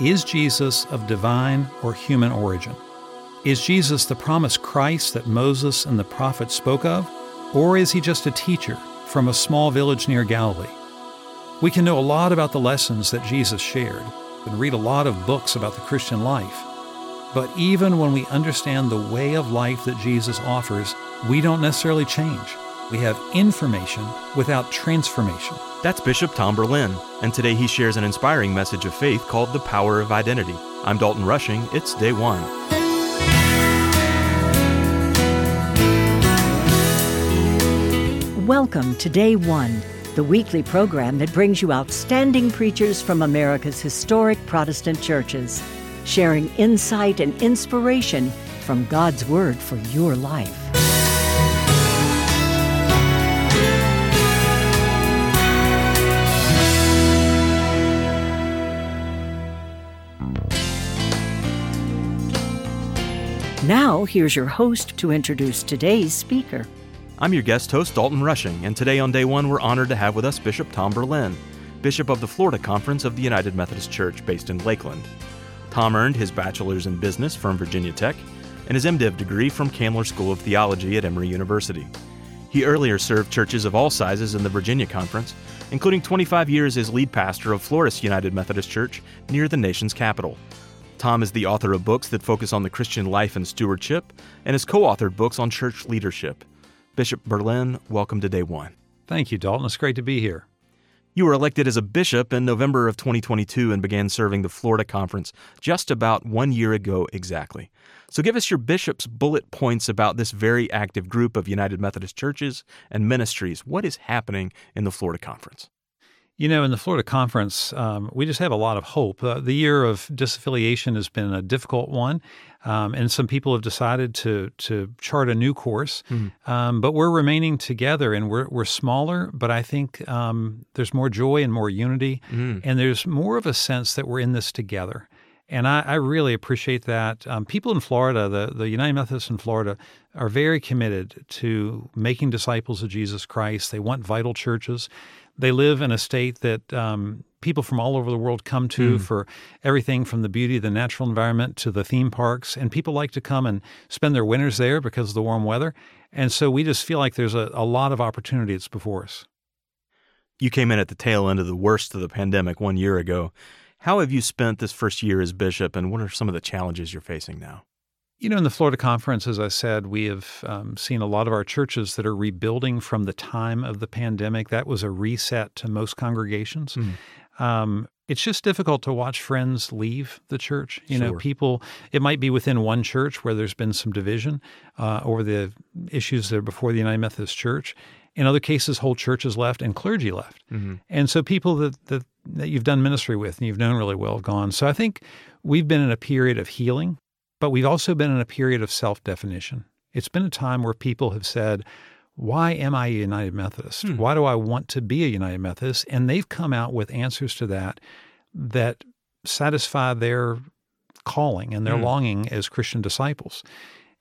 Is Jesus of divine or human origin? Is Jesus the promised Christ that Moses and the prophets spoke of? Or is he just a teacher from a small village near Galilee? We can know a lot about the lessons that Jesus shared and read a lot of books about the Christian life. But even when we understand the way of life that Jesus offers, we don't necessarily change. We have information without transformation. That's Bishop Tom Berlin, and today he shares an inspiring message of faith called The Power of Identity. I'm Dalton Rushing. It's day one. Welcome to Day One, the weekly program that brings you outstanding preachers from America's historic Protestant churches, sharing insight and inspiration from God's Word for your life. Now, here's your host to introduce today's speaker. I'm your guest host, Dalton Rushing, and today on day one, we're honored to have with us Bishop Tom Berlin, Bishop of the Florida Conference of the United Methodist Church based in Lakeland. Tom earned his bachelor's in business from Virginia Tech and his MDiv degree from Candler School of Theology at Emory University. He earlier served churches of all sizes in the Virginia Conference, including 25 years as lead pastor of Floris United Methodist Church near the nation's capital. Tom is the author of books that focus on the Christian life and stewardship and has co authored books on church leadership. Bishop Berlin, welcome to day one. Thank you, Dalton. It's great to be here. You were elected as a bishop in November of 2022 and began serving the Florida Conference just about one year ago exactly. So give us your bishop's bullet points about this very active group of United Methodist churches and ministries. What is happening in the Florida Conference? You know, in the Florida Conference, um, we just have a lot of hope. Uh, the year of disaffiliation has been a difficult one, um, and some people have decided to to chart a new course. Mm-hmm. Um, but we're remaining together, and we're we're smaller. But I think um, there's more joy and more unity, mm-hmm. and there's more of a sense that we're in this together. And I, I really appreciate that. Um, people in Florida, the, the United Methodists in Florida, are very committed to making disciples of Jesus Christ. They want vital churches. They live in a state that um, people from all over the world come to mm. for everything from the beauty of the natural environment to the theme parks. And people like to come and spend their winters there because of the warm weather. And so we just feel like there's a, a lot of opportunity that's before us. You came in at the tail end of the worst of the pandemic one year ago. How have you spent this first year as bishop, and what are some of the challenges you're facing now? You know, in the Florida Conference, as I said, we have um, seen a lot of our churches that are rebuilding from the time of the pandemic. That was a reset to most congregations. Mm. Um, it's just difficult to watch friends leave the church. You sure. know, people, it might be within one church where there's been some division uh, over the issues that are before the United Methodist Church. In other cases, whole churches left and clergy left. Mm-hmm. And so people that, that, that you've done ministry with and you've known really well have gone. So I think we've been in a period of healing but we've also been in a period of self definition. It's been a time where people have said, Why am I a United Methodist? Hmm. Why do I want to be a United Methodist? And they've come out with answers to that that satisfy their calling and their hmm. longing as Christian disciples.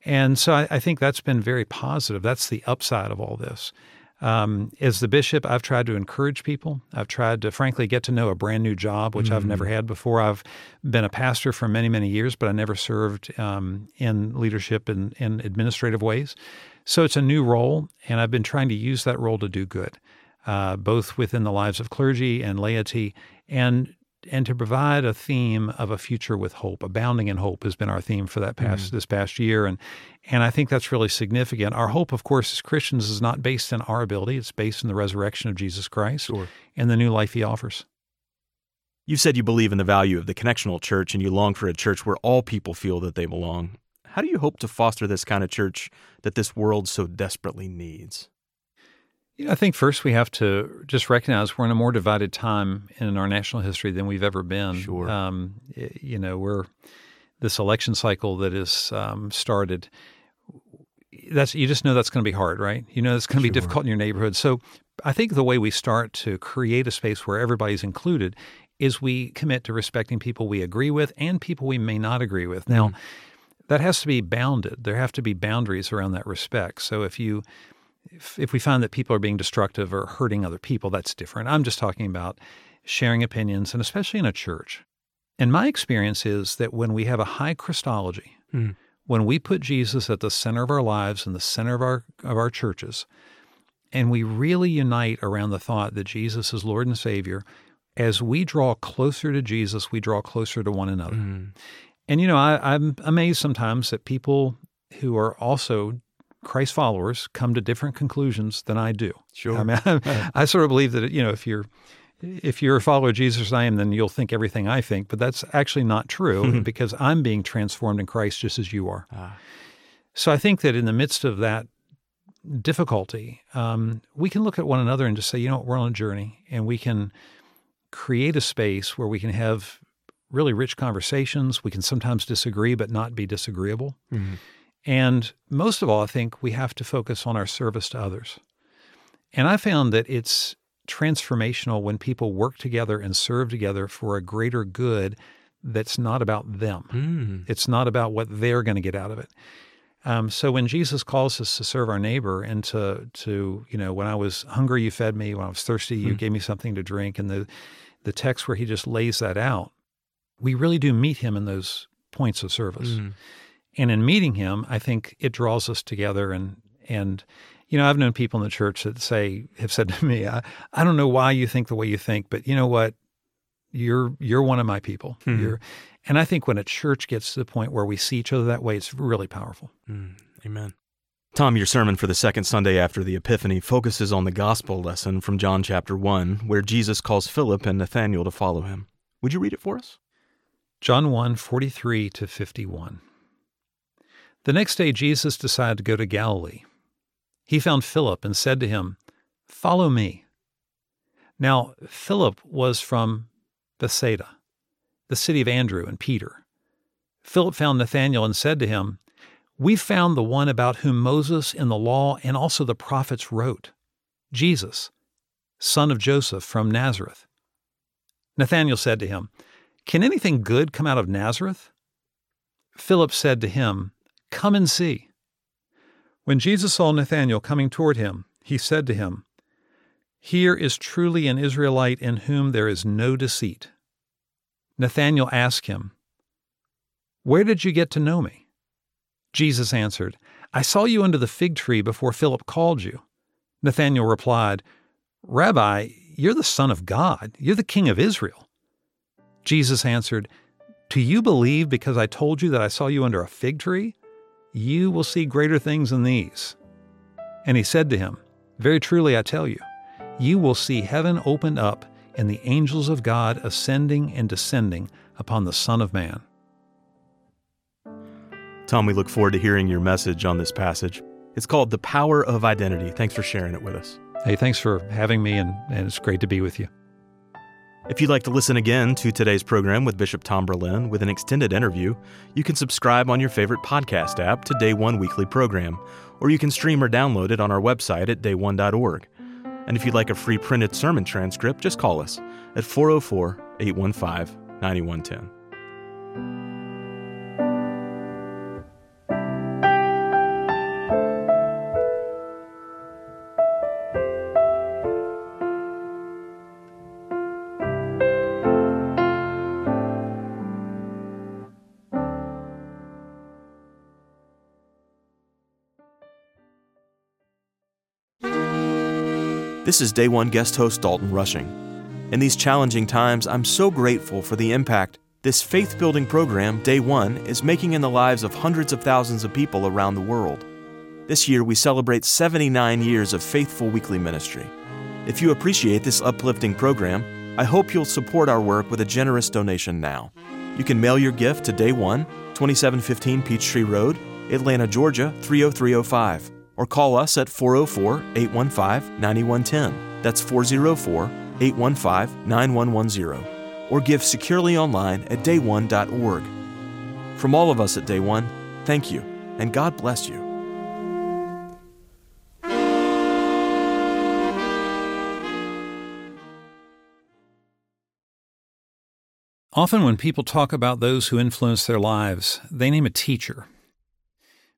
And so I, I, think that's been very positive. That's the upside of all this. Um, as the bishop, I've tried to encourage people. I've tried to, frankly, get to know a brand new job, which mm-hmm. I've never mm. had before. I've been a pastor for many, many years, but I never served um, in leadership in, in administrative ways. So it's a new role, and I've been trying to use that role to do good, uh, both within the lives of clergy and laity, and and to provide a theme of a future with hope. Abounding in hope has been our theme for that past mm-hmm. this past year, and and I think that's really significant. Our hope, of course, as Christians, is not based in our ability; it's based in the resurrection of Jesus Christ sure. and the new life He offers. You've said you believe in the value of the connectional church, and you long for a church where all people feel that they belong. How do you hope to foster this kind of church that this world so desperately needs? I think first we have to just recognize we're in a more divided time in our national history than we've ever been. Sure. Um, you know, we're this election cycle that is um, started. That's you just know that's going to be hard, right? You know it's going to sure. be difficult in your neighborhood. So I think the way we start to create a space where everybody's included is we commit to respecting people we agree with and people we may not agree with. Now, mm. that has to be bounded. There have to be boundaries around that respect. So if you if, if we find that people are being destructive or hurting other people, that's different. I'm just talking about sharing opinions, and especially in a church. And my experience is that when we have a high Christology, Mm. when we put Jesus at the center of our lives and the center of our of our churches, and we really unite around the thought that Jesus is Lord and Savior, as we draw closer to Jesus, we draw closer to one another. Mm. And you know, I, I'm amazed sometimes that people who are also Christ followers come to different conclusions than I do. Sure. I mean, I, I sort of believe that you know, if you're if you're a follower of Jesus as I am, then you'll think everything I think. But that's actually not true because I'm being transformed in Christ just as you are. Ah. So I think that in the midst of that difficulty, um, we can look at one another and just say, you know what, we're on a journey, and we can create a space where we can have really rich conversations. We can sometimes disagree, but not be disagreeable. Mhm. And most of all, I think we have to focus on our service to others. And I found that it's transformational when people work together and serve together for a greater good that's not about them. Mm. It's not about what they're going to get out of it. Um, so when Jesus calls us to serve our neighbor and to to you know when I was hungry you fed me when I was thirsty you gave me something to drink and the the text where he just lays that out we really do meet him in those points of service Mm. And in meeting him I think it draws us together and and you know I've known people in the church that say have said to me I, I don't know why you think the way you think but you know what you're you're one of my people Mhm. you're and I think when a church gets to the point where we see each other that way, it's really powerful. Mm. Amen. Tom, your sermon for the second Sunday after the Epiphany focuses on the gospel lesson from John chapter 1, where Jesus calls Philip and Nathanael to follow him. Would you read it for us? John 1 43 to 51. The next day, Jesus decided to go to Galilee. He found Philip and said to him, Follow me. Now, Philip was from Bethsaida, the city of Andrew and Peter. Philip found Nathanael and said to him, We found the one about whom Moses in the law and also the prophets wrote, Jesus, son of Joseph from Nazareth. Nathanael said to him, Can anything good come out of Nazareth? Philip said to him, Come and see. When Jesus saw Nathanael coming toward him, he said to him, Here is truly an Israelite in whom there is no deceit. Nathanael asked him, Where did you get to know me? Jesus answered, I saw you under the fig tree before Philip called you. Nathanael replied, Rabbi, you're the Son of God. You're the King of Israel. Jesus answered, Do you believe because I told you that I saw you under a fig tree? You will see greater things than these. And he said to him, Very truly I tell you, you will see heaven opened up and the angels of God ascending and descending upon the Son of Man. Tom, we look forward to hearing your message on this passage. It's called The Power of Identity. Thanks for sharing it with us. Hey, thanks for having me, and, and it's great to be with you. If you'd like to listen again to today's program with Bishop Tom Berlin with an extended interview, you can subscribe on your favorite podcast app to Day One Weekly Program, or you can stream or download it on our website at dayone.org. And if you'd like a free printed sermon transcript, just call us at 404 815 9110. This is Day One guest host Dalton Rushing. In these challenging times, I'm so grateful for the impact this faith building program, Day One, is making in the lives of hundreds of thousands of people around the world. This year, we celebrate 79 years of faithful weekly ministry. If you appreciate this uplifting program, I hope you'll support our work with a generous donation now. You can mail your gift to Day One, 2715 Peachtree Road, Atlanta, Georgia 30305 or call us at 404 815 9110. That's 404 815 9110. Or give securely online at dayone.org. From all of us at Day One, thank you, and God bless you. Often, when people talk about those who influence their lives, they name a teacher.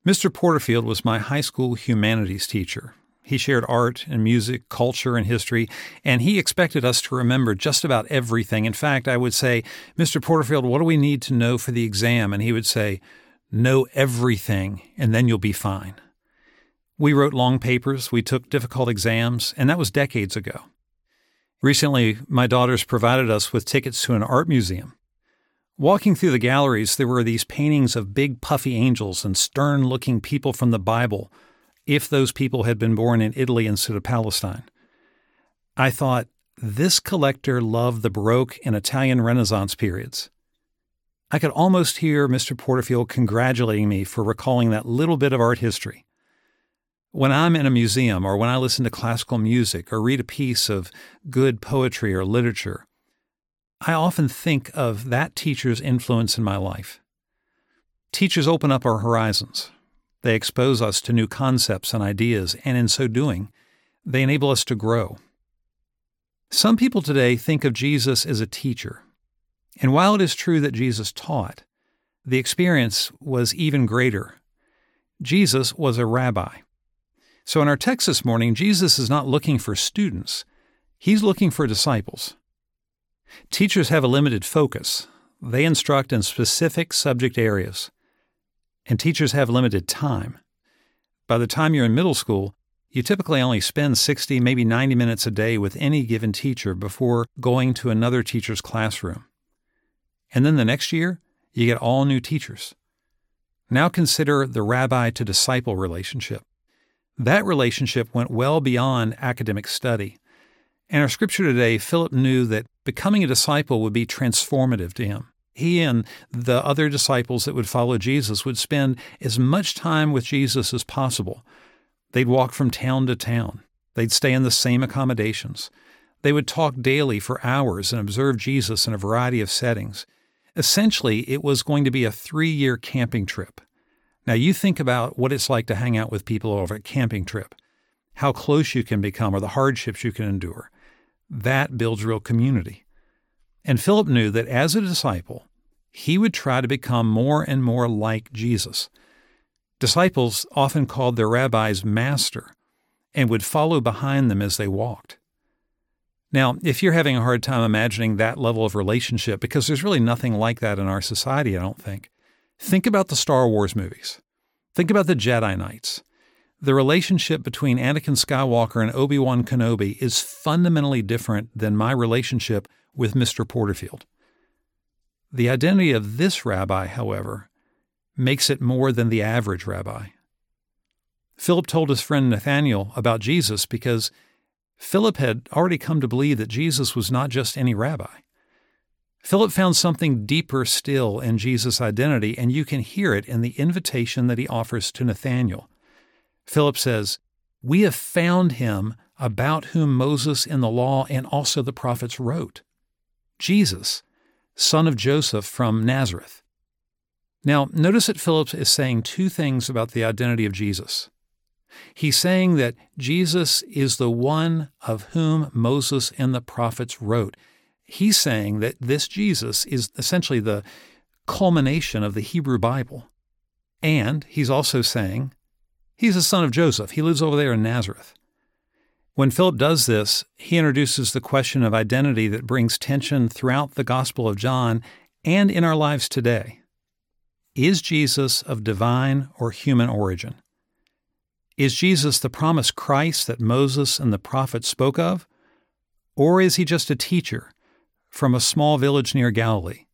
Mr. Porterfield was my high school humanities teacher. He shared art and music, culture and history, and he expected us to remember just about everything. In fact, I would say, Mr. Porterfield, what do we need to know for the exam? And he would say, Know everything, and then you'll be fine. We wrote long papers, we took difficult exams, and that was decades ago. Recently, my daughters provided us with tickets to an art museum. Walking through the galleries, there were these paintings of big, puffy angels and stern looking people from the Bible if those people had been born in Italy instead of Palestine. I thought, this collector loved the Baroque and Italian Renaissance periods. I could almost hear Mr. Porterfield congratulating me for recalling that little bit of art history. When I'm in a museum or when I listen to classical music or read a piece of good poetry or literature, I often think of that teacher's influence in my life. Teachers open up our horizons, they expose us to new concepts and ideas, and in so doing, they enable us to grow. Some people today think of Jesus as a teacher. And while it is true that Jesus taught, the experience was even greater. Jesus was a rabbi. So in our text this morning, Jesus is not looking for students, he's looking for disciples. Teachers have a limited focus, they instruct in specific subject areas and teachers have limited time. By the time you're in middle school, you typically only spend 60, maybe 90 minutes a day with any given teacher before going to another teacher's classroom. And then the next year, you get all new teachers. Now consider the rabbi to disciple relationship. That relationship went well beyond academic study. In our scripture today, Philip knew that becoming a disciple would be transformative to him he and the other disciples that would follow Jesus would spend as much time with Jesus as possible. They'd walk from town to town. They'd stay in the same accommodations. They would talk daily for hours and observe Jesus in a variety of settings. Essentially, it was going to be a three year camping trip. Now, you think about what it's like to hang out with people over a camping trip, how close you can become, or the hardships you can endure. That builds real community. And Philip knew that as a disciple, he would try to become more and more like Jesus. Disciples often called their rabbis master and would follow behind them as they walked. Now, if you're having a hard time imagining that level of relationship, because there's really nothing like that in our society, I don't think, think about the Star Wars movies. Think about the Jedi Knights. The relationship between Anakin Skywalker and Obi Wan Kenobi is fundamentally different than my relationship with Mr. Porterfield. The identity of this rabbi, however, makes it more than the average rabbi. Philip told his friend Nathanael about Jesus because Philip had already come to believe that Jesus was not just any rabbi. Philip found something deeper still in Jesus' identity, and you can hear it in the invitation that he offers to Nathanael. Philip says, We have found him about whom Moses in the law and also the prophets wrote. Jesus, son of Joseph from Nazareth. Now, notice that Philip is saying two things about the identity of Jesus. He's saying that Jesus is the one of whom Moses and the prophets wrote. He's saying that this Jesus is essentially the culmination of the Hebrew Bible. And he's also saying he's the son of Joseph. He lives over there in Nazareth. When Philip does this, he introduces the question of identity that brings tension throughout the Gospel of John and in our lives today. Is Jesus of divine or human origin? Is Jesus the promised Christ that Moses and the prophets spoke of? Or is he just a teacher from a small village near Galilee?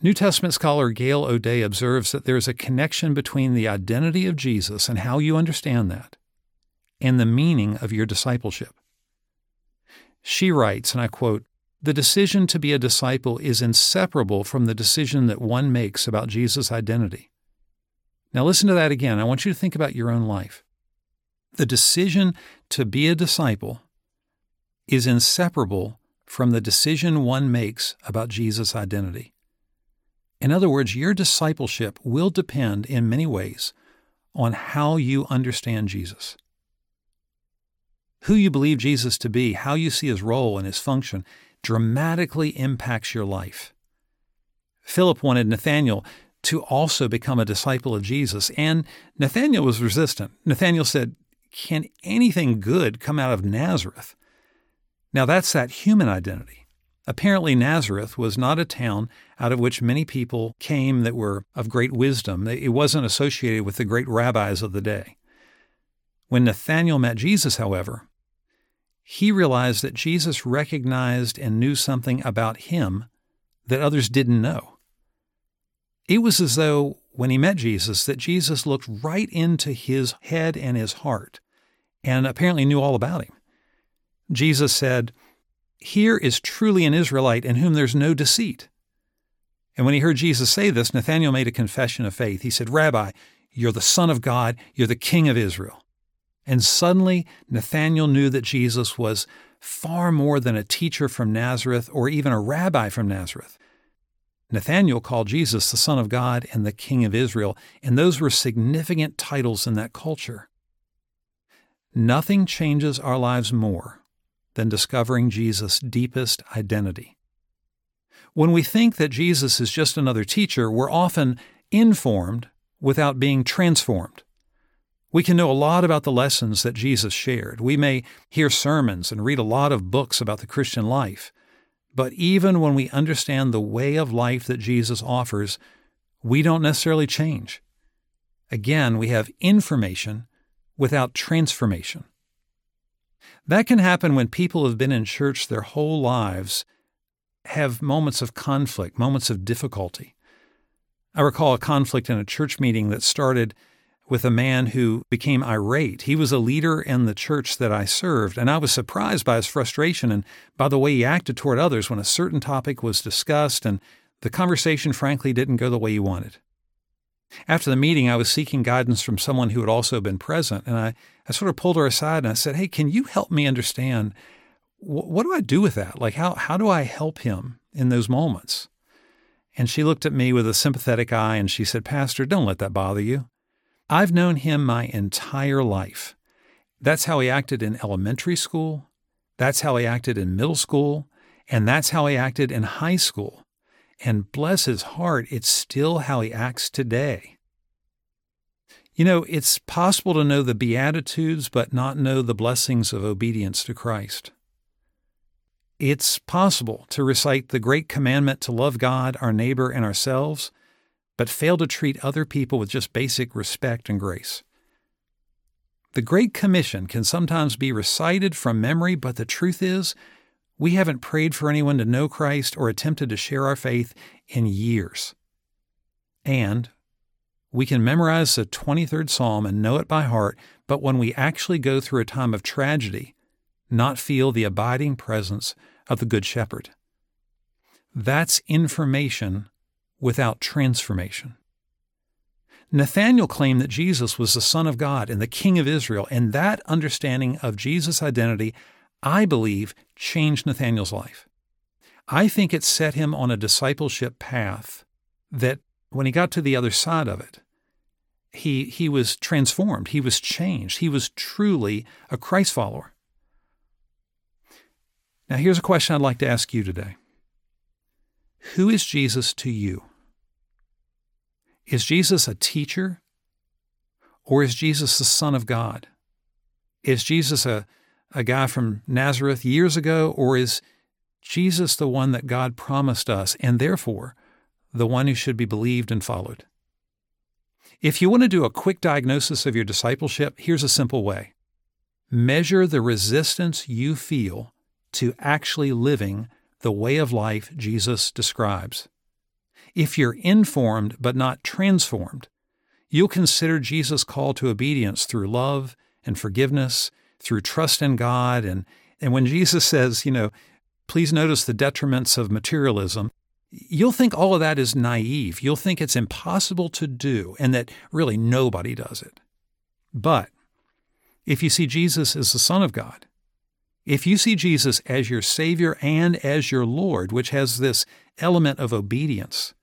New Testament scholar Gail O'Day observes that there is a connection between the identity of Jesus and how you understand that and the meaning of your discipleship. She writes, and I quote, The decision to be a disciple is inseparable from the decision that one makes about Jesus' identity. Now, listen to that again. I want you to think about your own life. The decision to be a disciple is inseparable from the decision one makes about Jesus' identity. In other words, your discipleship will depend in many ways on how you understand Jesus. Who you believe Jesus to be, how you see his role and his function, dramatically impacts your life. Philip wanted Nathanael to also become a disciple of Jesus, and Nathanael was resistant. Nathanael said, can anything good come out of Nazareth? Now, that's that human identity. Apparently, Nazareth was not a town out of which many people came that were of great wisdom. It wasn't associated with the great rabbis of the day. When Nathanael met Jesus, however, he realized that Jesus recognized and knew something about him that others didn't know. It was as though when he met Jesus that Jesus looked right into his head and his heart and apparently knew all about him. Jesus said, Here is truly an Israelite in whom there's no deceit. And when he heard Jesus say this, Nathanael made a confession of faith. He said, Rabbi, you're the Son of God, you're the King of Israel. And suddenly, Nathanael knew that Jesus was far more than a teacher from Nazareth or even a rabbi from Nazareth. Nathanael called Jesus the Son of God and the King of Israel, and those were significant titles in that culture. Nothing changes our lives more than discovering Jesus' deepest identity. When we think that Jesus is just another teacher, we're often informed without being transformed. We can know a lot about the lessons that Jesus shared. We may hear sermons and read a lot of books about the Christian life. But even when we understand the way of life that Jesus offers, we don't necessarily change. Again, we have information without transformation. That can happen when people have been in church their whole lives, have moments of conflict, moments of difficulty. I recall a conflict in a church meeting that started with a man who became irate. He was a leader in the church that I served, and I was surprised by his frustration and by the way he acted toward others when a certain topic was discussed and the conversation, frankly, didn't go the way he wanted. After the meeting, I was seeking guidance from someone who had also been present, and I, I sort of pulled her aside and I said, Hey, can you help me understand wh- what do I do with that? Like, how, how do I help him in those moments? And she looked at me with a sympathetic eye and she said, Pastor, don't let that bother you. I've known him my entire life. That's how he acted in elementary school. That's how he acted in middle school. And that's how he acted in high school. And bless his heart, it's still how he acts today. You know, it's possible to know the Beatitudes but not know the blessings of obedience to Christ. It's possible to recite the great commandment to love God, our neighbor, and ourselves but fail to treat other people with just basic respect and grace. The Great Commission can sometimes be recited from memory, but the truth is, we haven't prayed for anyone to know Christ or attempted to share our faith in years. And we can memorize the 23rd Psalm and know it by heart, but when we actually go through a time of tragedy, not feel the abiding presence of the Good Shepherd. That's information without transformation. Nathanael claimed that Jesus was the Son of God and the King of Israel, and that understanding of Jesus' identity, I believe, changed Nathanael's life. I think it set him on a discipleship path that when he got to the other side of it, he, he was transformed, he was changed, he was truly a Christ follower. Now, here's a question I'd like to ask you today Who is Jesus to you? Is Jesus a teacher or is Jesus the Son of God? Is Jesus a, a guy from Nazareth years ago or is Jesus the one that God promised us and therefore the one who should be believed and followed? If you want to do a quick diagnosis of your discipleship, here's a simple way measure the resistance you feel to actually living the way of life Jesus describes. If you're informed but not transformed, you'll consider Jesus' call to obedience through love and forgiveness, through trust in God. And, and when Jesus says, you know, please notice the detriments of materialism, you'll think all of that is naive. You'll think it's impossible to do and that really nobody does it. But if you see Jesus as the Son of God, if you see Jesus as your Savior and as your Lord, which has this element of obedience,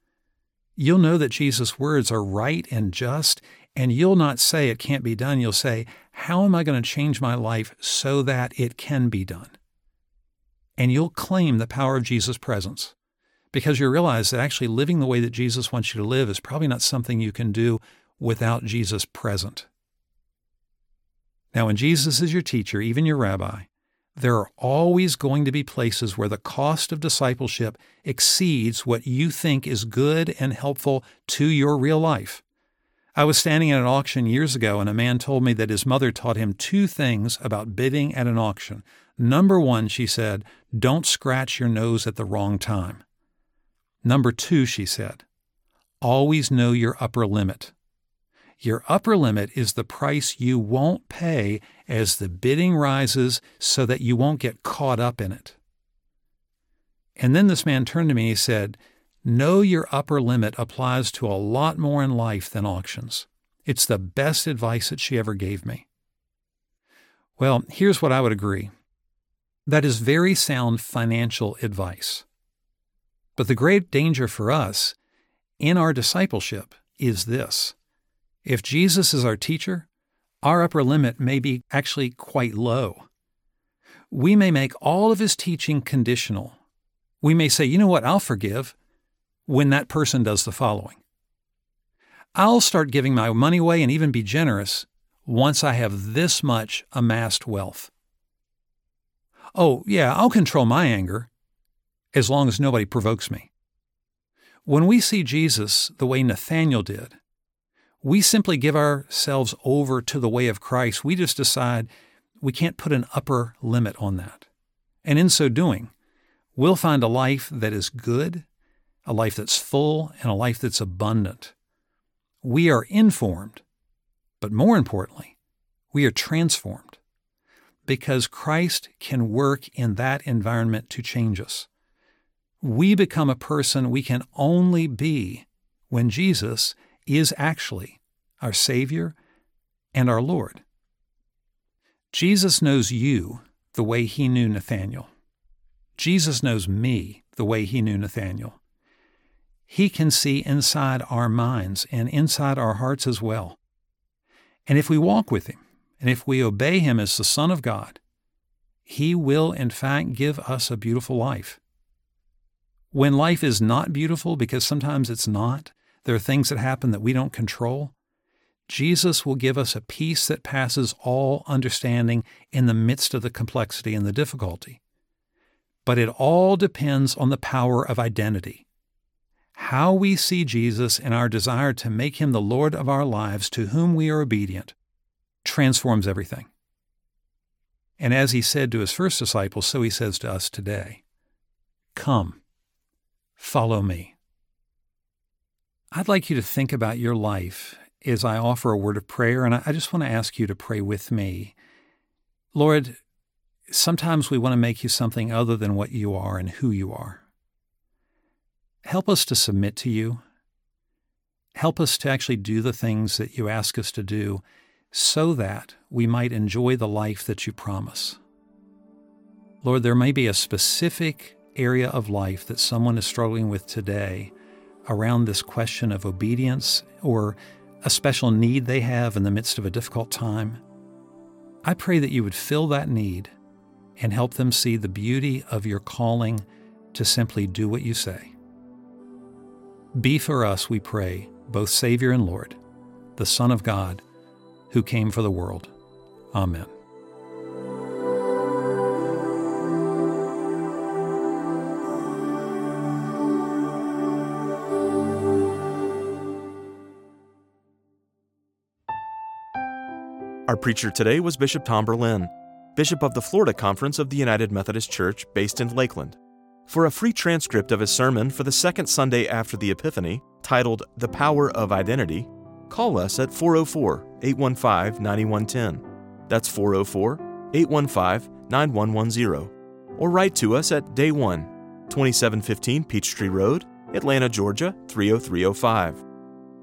you'll know that Jesus' words are right and just, and you'll not say it can't be done. You'll say, How am I going to change my life so that it can be done? And you'll claim the power of Jesus' presence because you realize that actually living the way that Jesus wants you to live is probably not something you can do without Jesus present. Now, when Jesus is your teacher, even your rabbi, there are always going to be places where the cost of discipleship exceeds what you think is good and helpful to your real life. I was standing at an auction years ago, and a man told me that his mother taught him two things about bidding at an auction. Number one, she said, don't scratch your nose at the wrong time. Number two, she said, always know your upper limit. Your upper limit is the price you won't pay as the bidding rises so that you won't get caught up in it. And then this man turned to me and said, Know your upper limit applies to a lot more in life than auctions. It's the best advice that she ever gave me. Well, here's what I would agree that is very sound financial advice. But the great danger for us in our discipleship is this if Jesus is our teacher, our upper limit may be actually quite low. We may make all of his teaching conditional. We may say, you know what, I'll forgive when that person does the following. I'll start giving my money away and even be generous once I have this much amassed wealth. Oh, yeah, I'll control my anger as long as nobody provokes me. When we see Jesus the way Nathanael did, we simply give ourselves over to the way of Christ. We just decide we can't put an upper limit on that. And in so doing, we'll find a life that is good, a life that's full, and a life that's abundant. We are informed, but more importantly, we are transformed because Christ can work in that environment to change us. We become a person we can only be when Jesus is actually our Savior and our Lord. Jesus knows you the way he knew Nathanael. Jesus knows me the way he knew Nathanael. He can see inside our minds and inside our hearts as well. And if we walk with him, and if we obey him as the Son of God, he will in fact give us a beautiful life. When life is not beautiful, because sometimes it's not, there are things that happen that we don't control. Jesus will give us a peace that passes all understanding in the midst of the complexity and the difficulty. But it all depends on the power of identity. How we see Jesus and our desire to make him the Lord of our lives to whom we are obedient transforms everything. And as he said to his first disciples, so he says to us today Come, follow me. I'd like you to think about your life as I offer a word of prayer, and I just want to ask you to pray with me. Lord, sometimes we want to make you something other than what you are and who you are. Help us to submit to you. Help us to actually do the things that you ask us to do so that we might enjoy the life that you promise. Lord, there may be a specific area of life that someone is struggling with today around this question of obedience or a special need they have in the midst of a difficult time, I pray that you would fill that need and help them see the beauty of your calling to simply do what you say. Be for us, we pray, both Savior and Lord, the Son of God, who came for the world. Amen. Our preacher today was Bishop Tom Berlin, Bishop of the Florida Conference of the United Methodist Church based in Lakeland. For a free transcript of his sermon for the second Sunday after the Epiphany, titled The Power of Identity, call us at 404 815 9110. That's 404 815 9110. Or write to us at Day 1, 2715 Peachtree Road, Atlanta, Georgia 30305.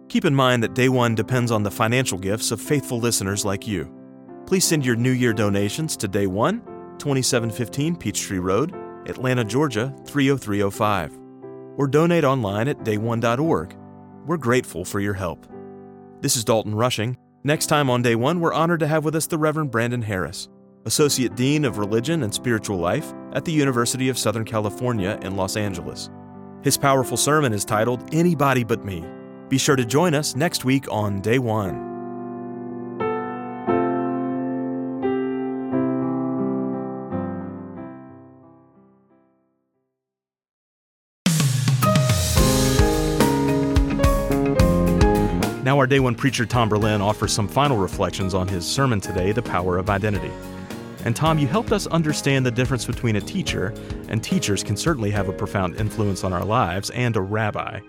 Keep in mind that Day One depends on the financial gifts of faithful listeners like you. Please send your New Year donations to Day One, 2715 Peachtree Road, Atlanta, Georgia 30305, or donate online at dayone.org. We're grateful for your help. This is Dalton Rushing. Next time on Day One, we're honored to have with us the Reverend Brandon Harris, Associate Dean of Religion and Spiritual Life at the University of Southern California in Los Angeles. His powerful sermon is titled Anybody But Me be sure to join us next week on Day One. Our day one preacher Tom Berlin offers some final reflections on his sermon today, The Power of Identity. And Tom, you helped us understand the difference between a teacher, and teachers can certainly have a profound influence on our lives, and a rabbi.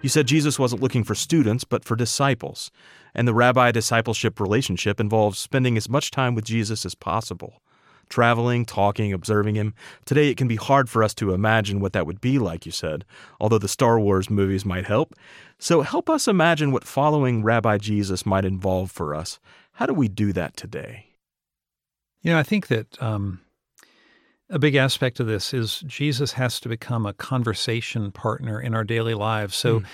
You said Jesus wasn't looking for students, but for disciples. And the rabbi discipleship relationship involves spending as much time with Jesus as possible. Traveling, talking, observing him. Today it can be hard for us to imagine what that would be like, you said, although the Star Wars movies might help. So help us imagine what following Rabbi Jesus might involve for us. How do we do that today? You know, I think that um, a big aspect of this is Jesus has to become a conversation partner in our daily lives. So mm.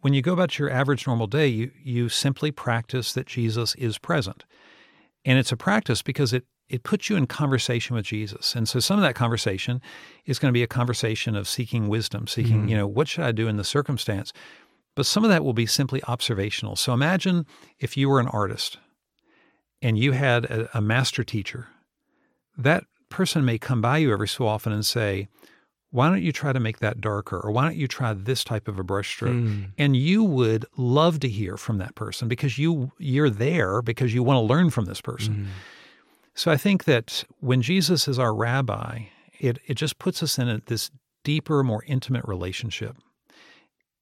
when you go about your average normal day, you you simply practice that Jesus is present. And it's a practice because it it puts you in conversation with Jesus. And so some of that conversation is going to be a conversation of seeking wisdom, seeking, mm. you know, what should I do in the circumstance? But some of that will be simply observational. So imagine if you were an artist and you had a, a master teacher that person may come by you every so often and say, why don't you try to make that darker? Or why don't you try this type of a brushstroke? Mm. And you would love to hear from that person because you you're there because you want to learn from this person. Mm. So I think that when Jesus is our rabbi, it it just puts us in a, this deeper, more intimate relationship.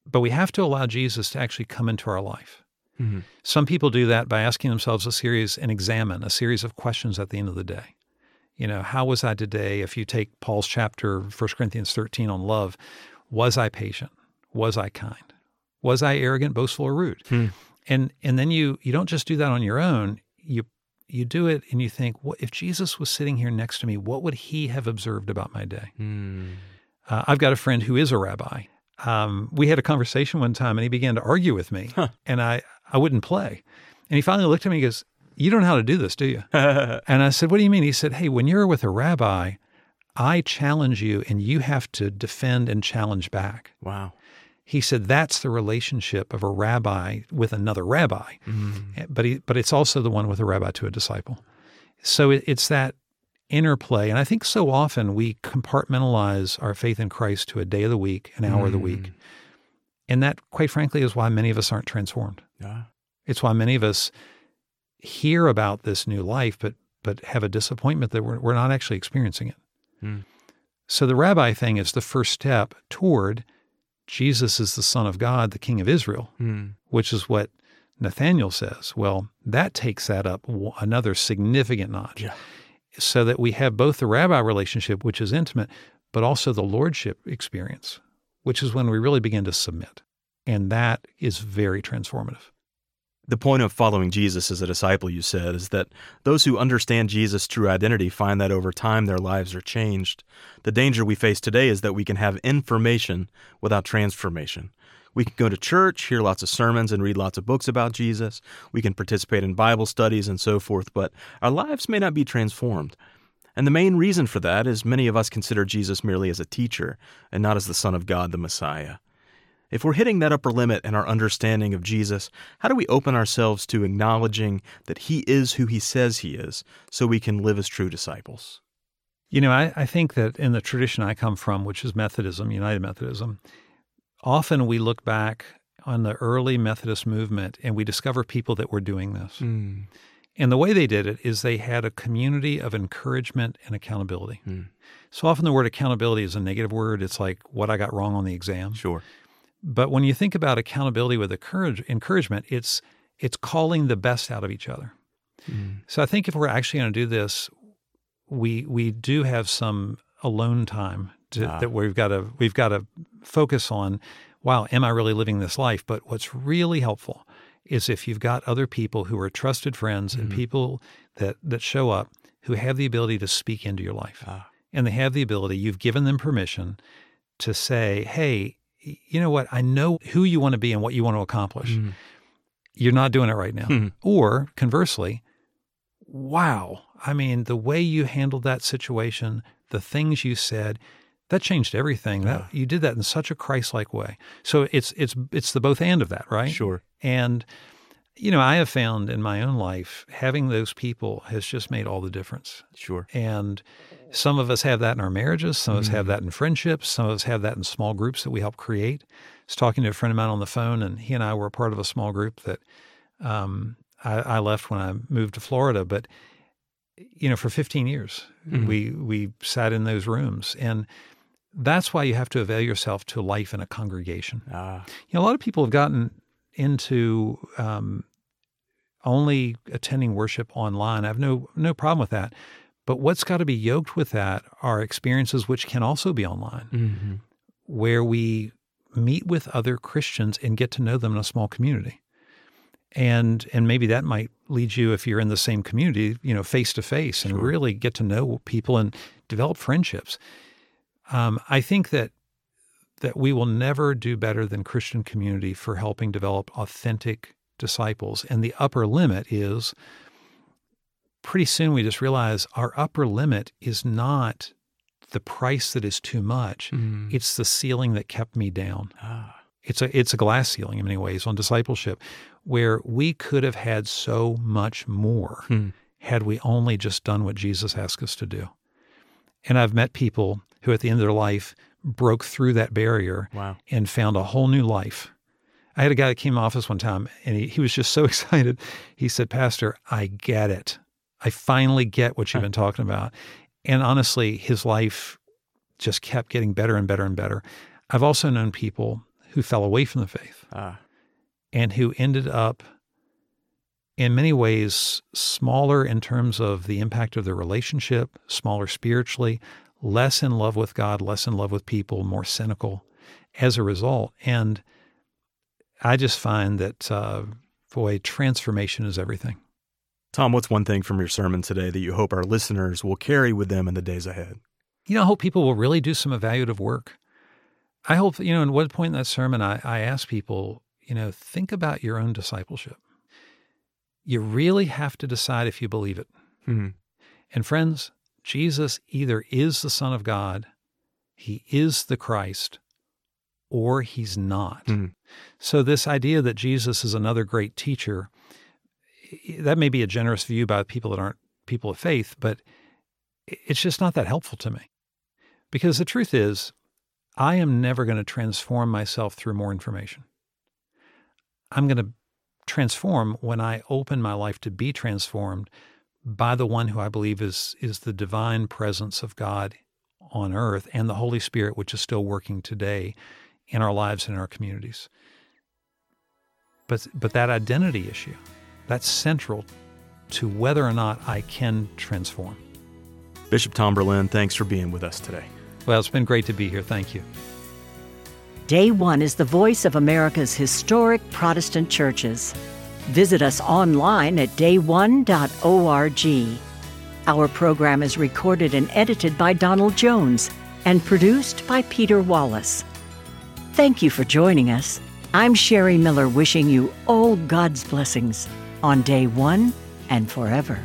But we have to allow Jesus to actually come into our life. Mm-hmm. Some people do that by asking themselves a series and examine a series of questions at the end of the day you know, how was I today? If you take Paul's chapter, 1 Corinthians 13 on love, was I patient? Was I kind? Was I arrogant, boastful, or rude? Hmm. And and then you you don't just do that on your own. You you do it and you think, what if Jesus was sitting here next to me? What would he have observed about my day? Hmm. Uh, I've got a friend who is a rabbi. Um, we had a conversation one time, and he began to argue with me, huh. and I I wouldn't play. And he finally looked at me and goes, you don't know how to do this, do you? and I said, What do you mean? He said, Hey, when you're with a rabbi, I challenge you and you have to defend and challenge back. Wow. He said that's the relationship of a rabbi with another rabbi, mm. but he, but it's also the one with a rabbi to a disciple. So it, it's that interplay, and I think so often we compartmentalize our faith in Christ to a day of the week, an hour mm. of the week, mm. and that, quite frankly, is why many of us aren't transformed. Yeah. It's why many of us hear about this new life, but but have a disappointment that we're, we're not actually experiencing it. Mm. So the rabbi thing is the first step toward Jesus is the Son of God, the King of Israel, mm. which is what Nathanael says. Well, that takes that up another significant notch. Yeah. So that we have both the rabbi relationship, which is intimate, but also the lordship experience, which is when we really begin to submit. And that is very transformative. The point of following Jesus as a disciple, you said, is that those who understand Jesus' true identity find that over time their lives are changed. The danger we face today is that we can have information without transformation. We can go to church, hear lots of sermons, and read lots of books about Jesus. We can participate in Bible studies and so forth, but our lives may not be transformed. And the main reason for that is many of us consider Jesus merely as a teacher and not as the Son of God, the Messiah. If we're hitting that upper limit in our understanding of Jesus, how do we open ourselves to acknowledging that He is who He says He is so we can live as true disciples? You know, I, I think that in the tradition I come from, which is Methodism, United Methodism, often we look back on the early Methodist movement and we discover people that were doing this. Mm. And the way they did it is they had a community of encouragement and accountability. Mm. So often the word accountability is a negative word. It's like what I got wrong on the exam. Sure. But when you think about accountability with encouragement, it's it's calling the best out of each other. Mm. So I think if we're actually going to do this, we we do have some alone time to, ah. that we've got to we've got to focus on. Wow, am I really living this life? But what's really helpful is if you've got other people who are trusted friends mm-hmm. and people that that show up who have the ability to speak into your life, ah. and they have the ability. You've given them permission to say, "Hey, you know what? I know who you want to be and what you want to accomplish. Mm. You're not doing it right now. Mm. Or conversely, wow. I mean, the way you handled that situation, the things you said, that changed everything. Yeah. That you did that in such a Christ-like way. So it's it's it's the both and of that, right? Sure. And you know, I have found in my own life having those people has just made all the difference. Sure. And Some of us have that in our marriages. Some of us have Mm. that in friendships. Some of us have that in small groups that we help create. I was talking to a friend of mine on the phone, and he and I were a part of a small group that um, I, I left when I moved to Florida. But you know, for 15 years, Mhm. we we sat in those rooms, and that's why you have to avail yourself to life in a congregation. Ah, You know, a lot of people have gotten into um, only attending worship online. I have no no problem with that. But what's got to be yoked with that are experiences which can also be online, mhm. where we meet with other Christians and get to know them in a small community. And and maybe that might lead you if you're in the same community, you know, face to face and really get to know people and develop friendships. Um, I think that that we will never do better than Christian community for helping develop authentic disciples. And the upper limit is pretty soon we just realize our upper limit is not the price that is too much. Mm. It's the ceiling that kept me down. Ah, It's a it's a glass ceiling in many ways on discipleship, where we could have had so much more Hmm. had we only just done what Jesus asked us to do. And I've met people who at the end of their life broke through that barrier wow. and found a whole new life. I had a guy that came in my office one time and he, he was just so excited. He said, Pastor, I get it. I finally get what you've been talking about. And honestly, his life just kept getting better and better and better. I've also known people who fell away from the faith Ah, and who ended up, in many ways, smaller in terms of the impact of their relationship, smaller spiritually, less in love with God, less in love with people, more cynical as a result. And I just find that, uh, boy, transformation is everything. Tom, what's one thing from your sermon today that you hope our listeners will carry with them in the days ahead? You know, I hope people will really do some evaluative work. I hope, you know, in one point in that sermon, I, I asked people, you know, think about your own discipleship. You really have to decide if you believe it. Hmm. And friends, Jesus either is the Son of God, he is the Christ, or he's not. Hmm. So, this idea that Jesus is another great teacher, that may be a generous view by people that aren't people of faith, but it's just not that helpful to me. Because the truth is, I am never going to transform myself through more information. I'm going to transform when I open my life to be transformed by the one who I believe is is the divine presence of God on earth and the Holy Spirit, which is still working today in our lives and in our communities. But but that identity issue, that's central to whether or not I can transform. Bishop Tom Berlin, thanks for being with us today. Well, it's been great to be here. Thank you. Day One is the voice of America's historic Protestant churches. Visit us online at dayone.org. Our program is recorded and edited by Donald Jones and produced by Peter Wallace. Thank you for joining us. I'm Sherry Miller wishing you all God's blessings on day one and forever.